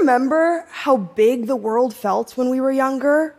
remember how big the world felt when we were younger?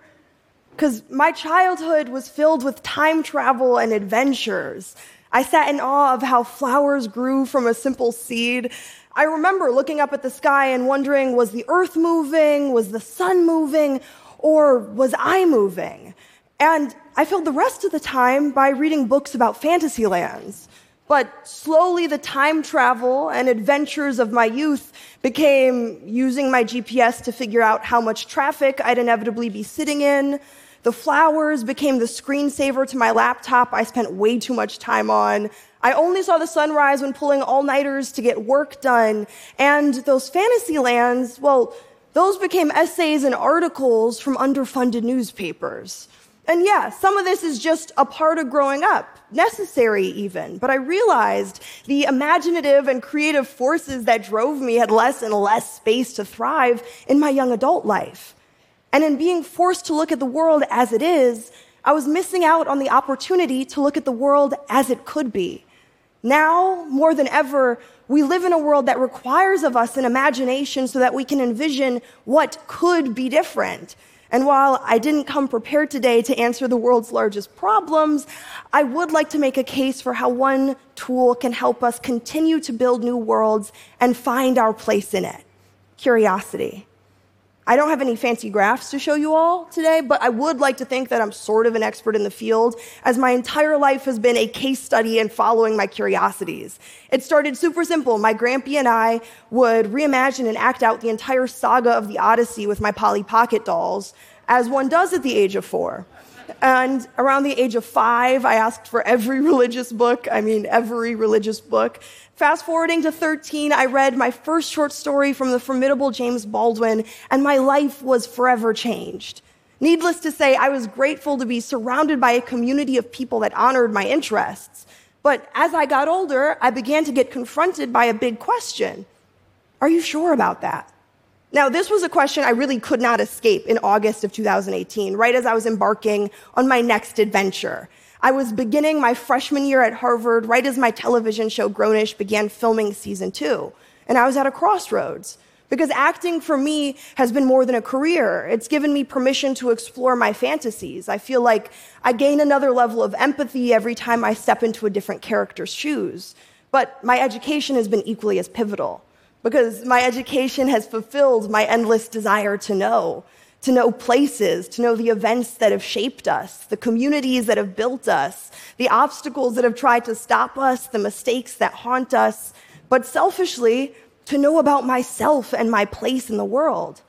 Because my childhood was filled with time travel and adventures. I sat in awe of how flowers grew from a simple seed. I remember looking up at the sky and wondering was the earth moving? Was the sun moving? Or was I moving? And I filled the rest of the time by reading books about fantasy lands. But slowly, the time travel and adventures of my youth became using my GPS to figure out how much traffic I'd inevitably be sitting in. The flowers became the screensaver to my laptop I spent way too much time on. I only saw the sunrise when pulling all nighters to get work done. And those fantasy lands, well, those became essays and articles from underfunded newspapers. And yeah, some of this is just a part of growing up, necessary even. But I realized the imaginative and creative forces that drove me had less and less space to thrive in my young adult life. And in being forced to look at the world as it is, I was missing out on the opportunity to look at the world as it could be. Now, more than ever, we live in a world that requires of us an imagination so that we can envision what could be different. And while I didn't come prepared today to answer the world's largest problems, I would like to make a case for how one tool can help us continue to build new worlds and find our place in it curiosity. I don't have any fancy graphs to show you all today, but I would like to think that I'm sort of an expert in the field, as my entire life has been a case study in following my curiosities. It started super simple. My grampy and I would reimagine and act out the entire saga of the Odyssey with my Polly Pocket dolls, as one does at the age of four. And around the age of five, I asked for every religious book. I mean, every religious book. Fast forwarding to 13, I read my first short story from the formidable James Baldwin, and my life was forever changed. Needless to say, I was grateful to be surrounded by a community of people that honored my interests. But as I got older, I began to get confronted by a big question Are you sure about that? Now, this was a question I really could not escape in August of 2018, right as I was embarking on my next adventure. I was beginning my freshman year at Harvard, right as my television show Grownish began filming season two. And I was at a crossroads because acting for me has been more than a career. It's given me permission to explore my fantasies. I feel like I gain another level of empathy every time I step into a different character's shoes. But my education has been equally as pivotal because my education has fulfilled my endless desire to know, to know places, to know the events that have shaped us, the communities that have built us, the obstacles that have tried to stop us, the mistakes that haunt us, but selfishly, to know about myself and my place in the world.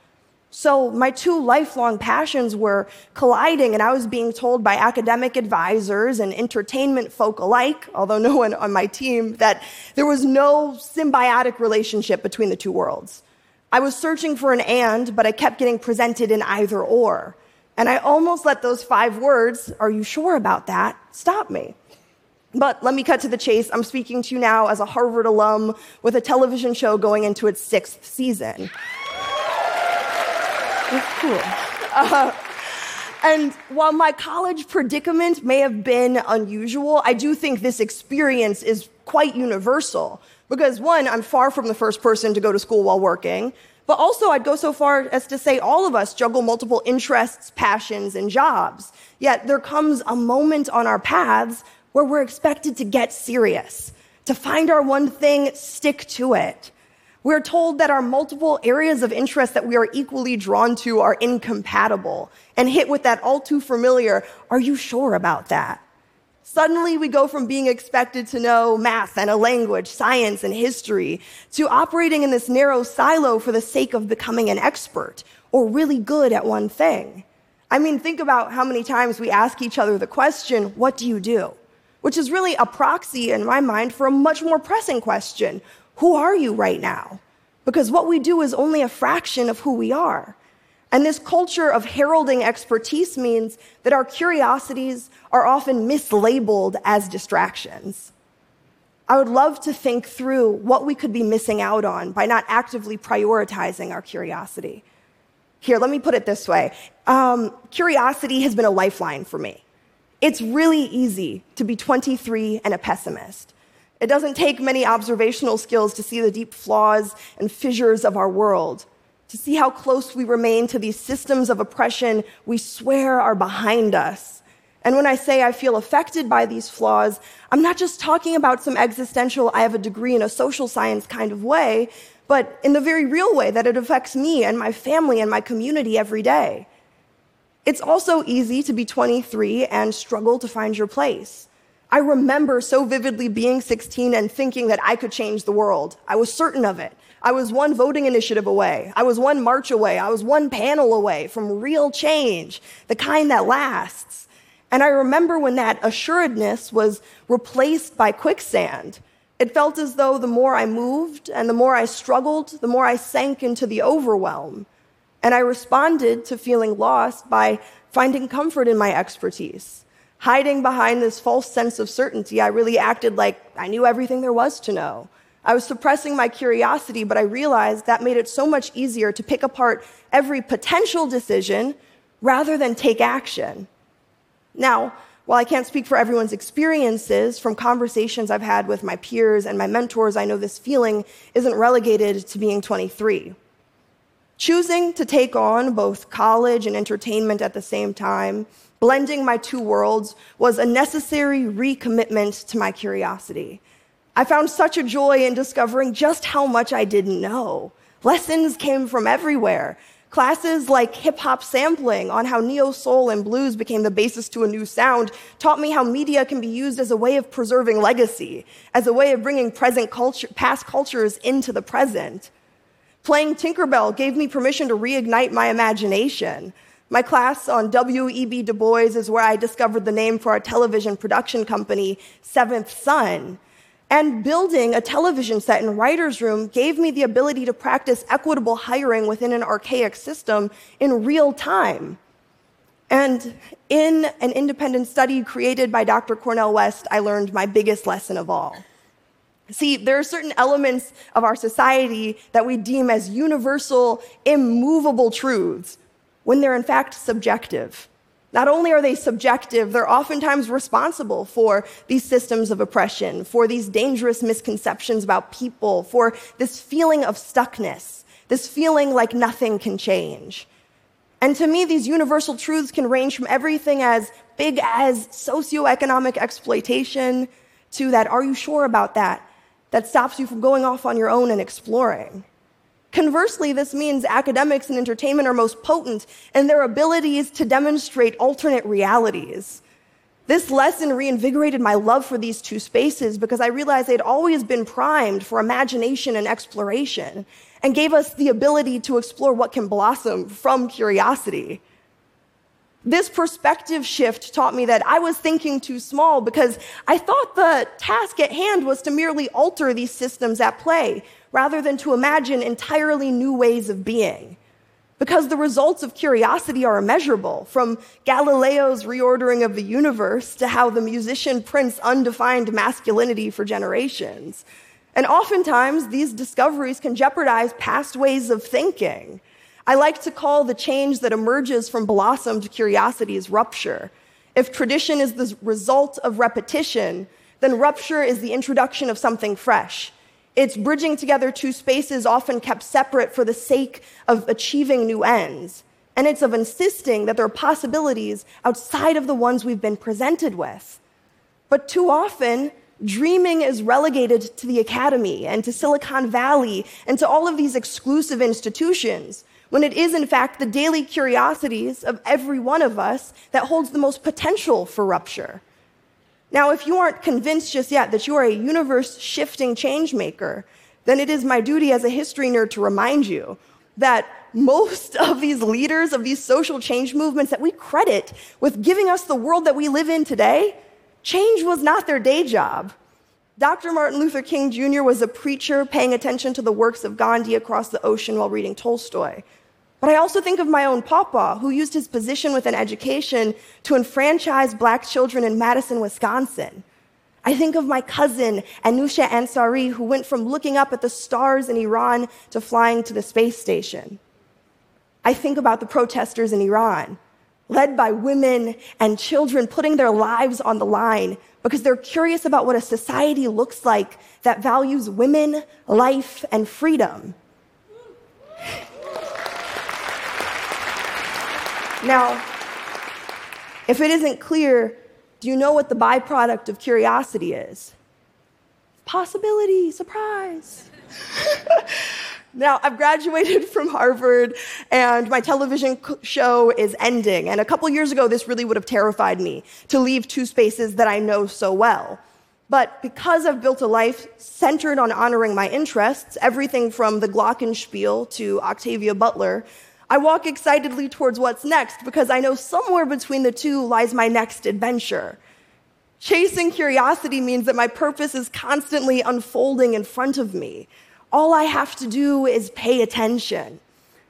So my two lifelong passions were colliding, and I was being told by academic advisors and entertainment folk alike, although no one on my team, that there was no symbiotic relationship between the two worlds. I was searching for an and, but I kept getting presented in either or. And I almost let those five words, are you sure about that, stop me. But let me cut to the chase. I'm speaking to you now as a Harvard alum with a television show going into its sixth season. Cool. Uh, and while my college predicament may have been unusual, I do think this experience is quite universal. Because one, I'm far from the first person to go to school while working. But also, I'd go so far as to say all of us juggle multiple interests, passions, and jobs. Yet there comes a moment on our paths where we're expected to get serious, to find our one thing, stick to it. We're told that our multiple areas of interest that we are equally drawn to are incompatible and hit with that all too familiar, are you sure about that? Suddenly, we go from being expected to know math and a language, science and history, to operating in this narrow silo for the sake of becoming an expert or really good at one thing. I mean, think about how many times we ask each other the question, What do you do? Which is really a proxy in my mind for a much more pressing question who are you right now? Because what we do is only a fraction of who we are. And this culture of heralding expertise means that our curiosities are often mislabeled as distractions. I would love to think through what we could be missing out on by not actively prioritizing our curiosity. Here, let me put it this way um, curiosity has been a lifeline for me. It's really easy to be 23 and a pessimist. It doesn't take many observational skills to see the deep flaws and fissures of our world, to see how close we remain to these systems of oppression we swear are behind us. And when I say I feel affected by these flaws, I'm not just talking about some existential, I have a degree in a social science kind of way, but in the very real way that it affects me and my family and my community every day. It's also easy to be 23 and struggle to find your place. I remember so vividly being 16 and thinking that I could change the world. I was certain of it. I was one voting initiative away. I was one march away. I was one panel away from real change, the kind that lasts. And I remember when that assuredness was replaced by quicksand. It felt as though the more I moved and the more I struggled, the more I sank into the overwhelm. And I responded to feeling lost by finding comfort in my expertise. Hiding behind this false sense of certainty, I really acted like I knew everything there was to know. I was suppressing my curiosity, but I realized that made it so much easier to pick apart every potential decision rather than take action. Now, while I can't speak for everyone's experiences, from conversations I've had with my peers and my mentors, I know this feeling isn't relegated to being 23. Choosing to take on both college and entertainment at the same time, blending my two worlds, was a necessary recommitment to my curiosity. I found such a joy in discovering just how much I didn't know. Lessons came from everywhere. Classes like hip hop sampling on how neo soul and blues became the basis to a new sound taught me how media can be used as a way of preserving legacy, as a way of bringing present culture, past cultures into the present. Playing Tinkerbell gave me permission to reignite my imagination. My class on W.E.B. Du Bois is where I discovered the name for our television production company, Seventh Sun. And building a television set in writer's room gave me the ability to practice equitable hiring within an archaic system in real time. And in an independent study created by Dr. Cornel West, I learned my biggest lesson of all. See, there are certain elements of our society that we deem as universal, immovable truths when they're in fact subjective. Not only are they subjective, they're oftentimes responsible for these systems of oppression, for these dangerous misconceptions about people, for this feeling of stuckness, this feeling like nothing can change. And to me, these universal truths can range from everything as big as socioeconomic exploitation to that, are you sure about that? That stops you from going off on your own and exploring. Conversely, this means academics and entertainment are most potent in their abilities to demonstrate alternate realities. This lesson reinvigorated my love for these two spaces because I realized they'd always been primed for imagination and exploration and gave us the ability to explore what can blossom from curiosity. This perspective shift taught me that I was thinking too small because I thought the task at hand was to merely alter these systems at play rather than to imagine entirely new ways of being. Because the results of curiosity are immeasurable, from Galileo's reordering of the universe to how the musician Prince undefined masculinity for generations. And oftentimes, these discoveries can jeopardize past ways of thinking. I like to call the change that emerges from blossomed curiosity's rupture. If tradition is the result of repetition, then rupture is the introduction of something fresh. It's bridging together two spaces often kept separate for the sake of achieving new ends. And it's of insisting that there are possibilities outside of the ones we've been presented with. But too often, dreaming is relegated to the academy and to Silicon Valley and to all of these exclusive institutions, when it is, in fact, the daily curiosities of every one of us that holds the most potential for rupture. Now, if you aren't convinced just yet that you are a universe shifting change maker, then it is my duty as a history nerd to remind you that most of these leaders of these social change movements that we credit with giving us the world that we live in today, change was not their day job. Dr. Martin Luther King Jr. was a preacher paying attention to the works of Gandhi across the ocean while reading Tolstoy. But I also think of my own papa, who used his position within education to enfranchise black children in Madison, Wisconsin. I think of my cousin, Anousheh Ansari, who went from looking up at the stars in Iran to flying to the space station. I think about the protesters in Iran, led by women and children putting their lives on the line because they're curious about what a society looks like that values women, life, and freedom. Now, if it isn't clear, do you know what the byproduct of curiosity is? Possibility, surprise. now, I've graduated from Harvard and my television show is ending. And a couple years ago, this really would have terrified me to leave two spaces that I know so well. But because I've built a life centered on honoring my interests, everything from the Glockenspiel to Octavia Butler, I walk excitedly towards what's next because I know somewhere between the two lies my next adventure. Chasing curiosity means that my purpose is constantly unfolding in front of me. All I have to do is pay attention.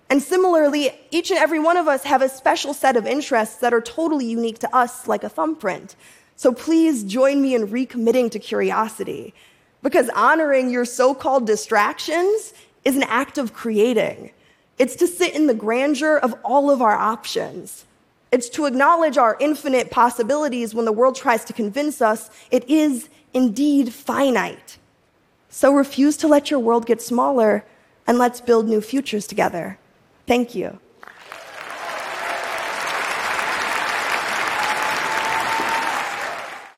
And similarly, each and every one of us have a special set of interests that are totally unique to us, like a thumbprint. So please join me in recommitting to curiosity because honoring your so called distractions is an act of creating. It's to sit in the grandeur of all of our options. It's to acknowledge our infinite possibilities when the world tries to convince us it is indeed finite. So refuse to let your world get smaller and let's build new futures together. Thank you.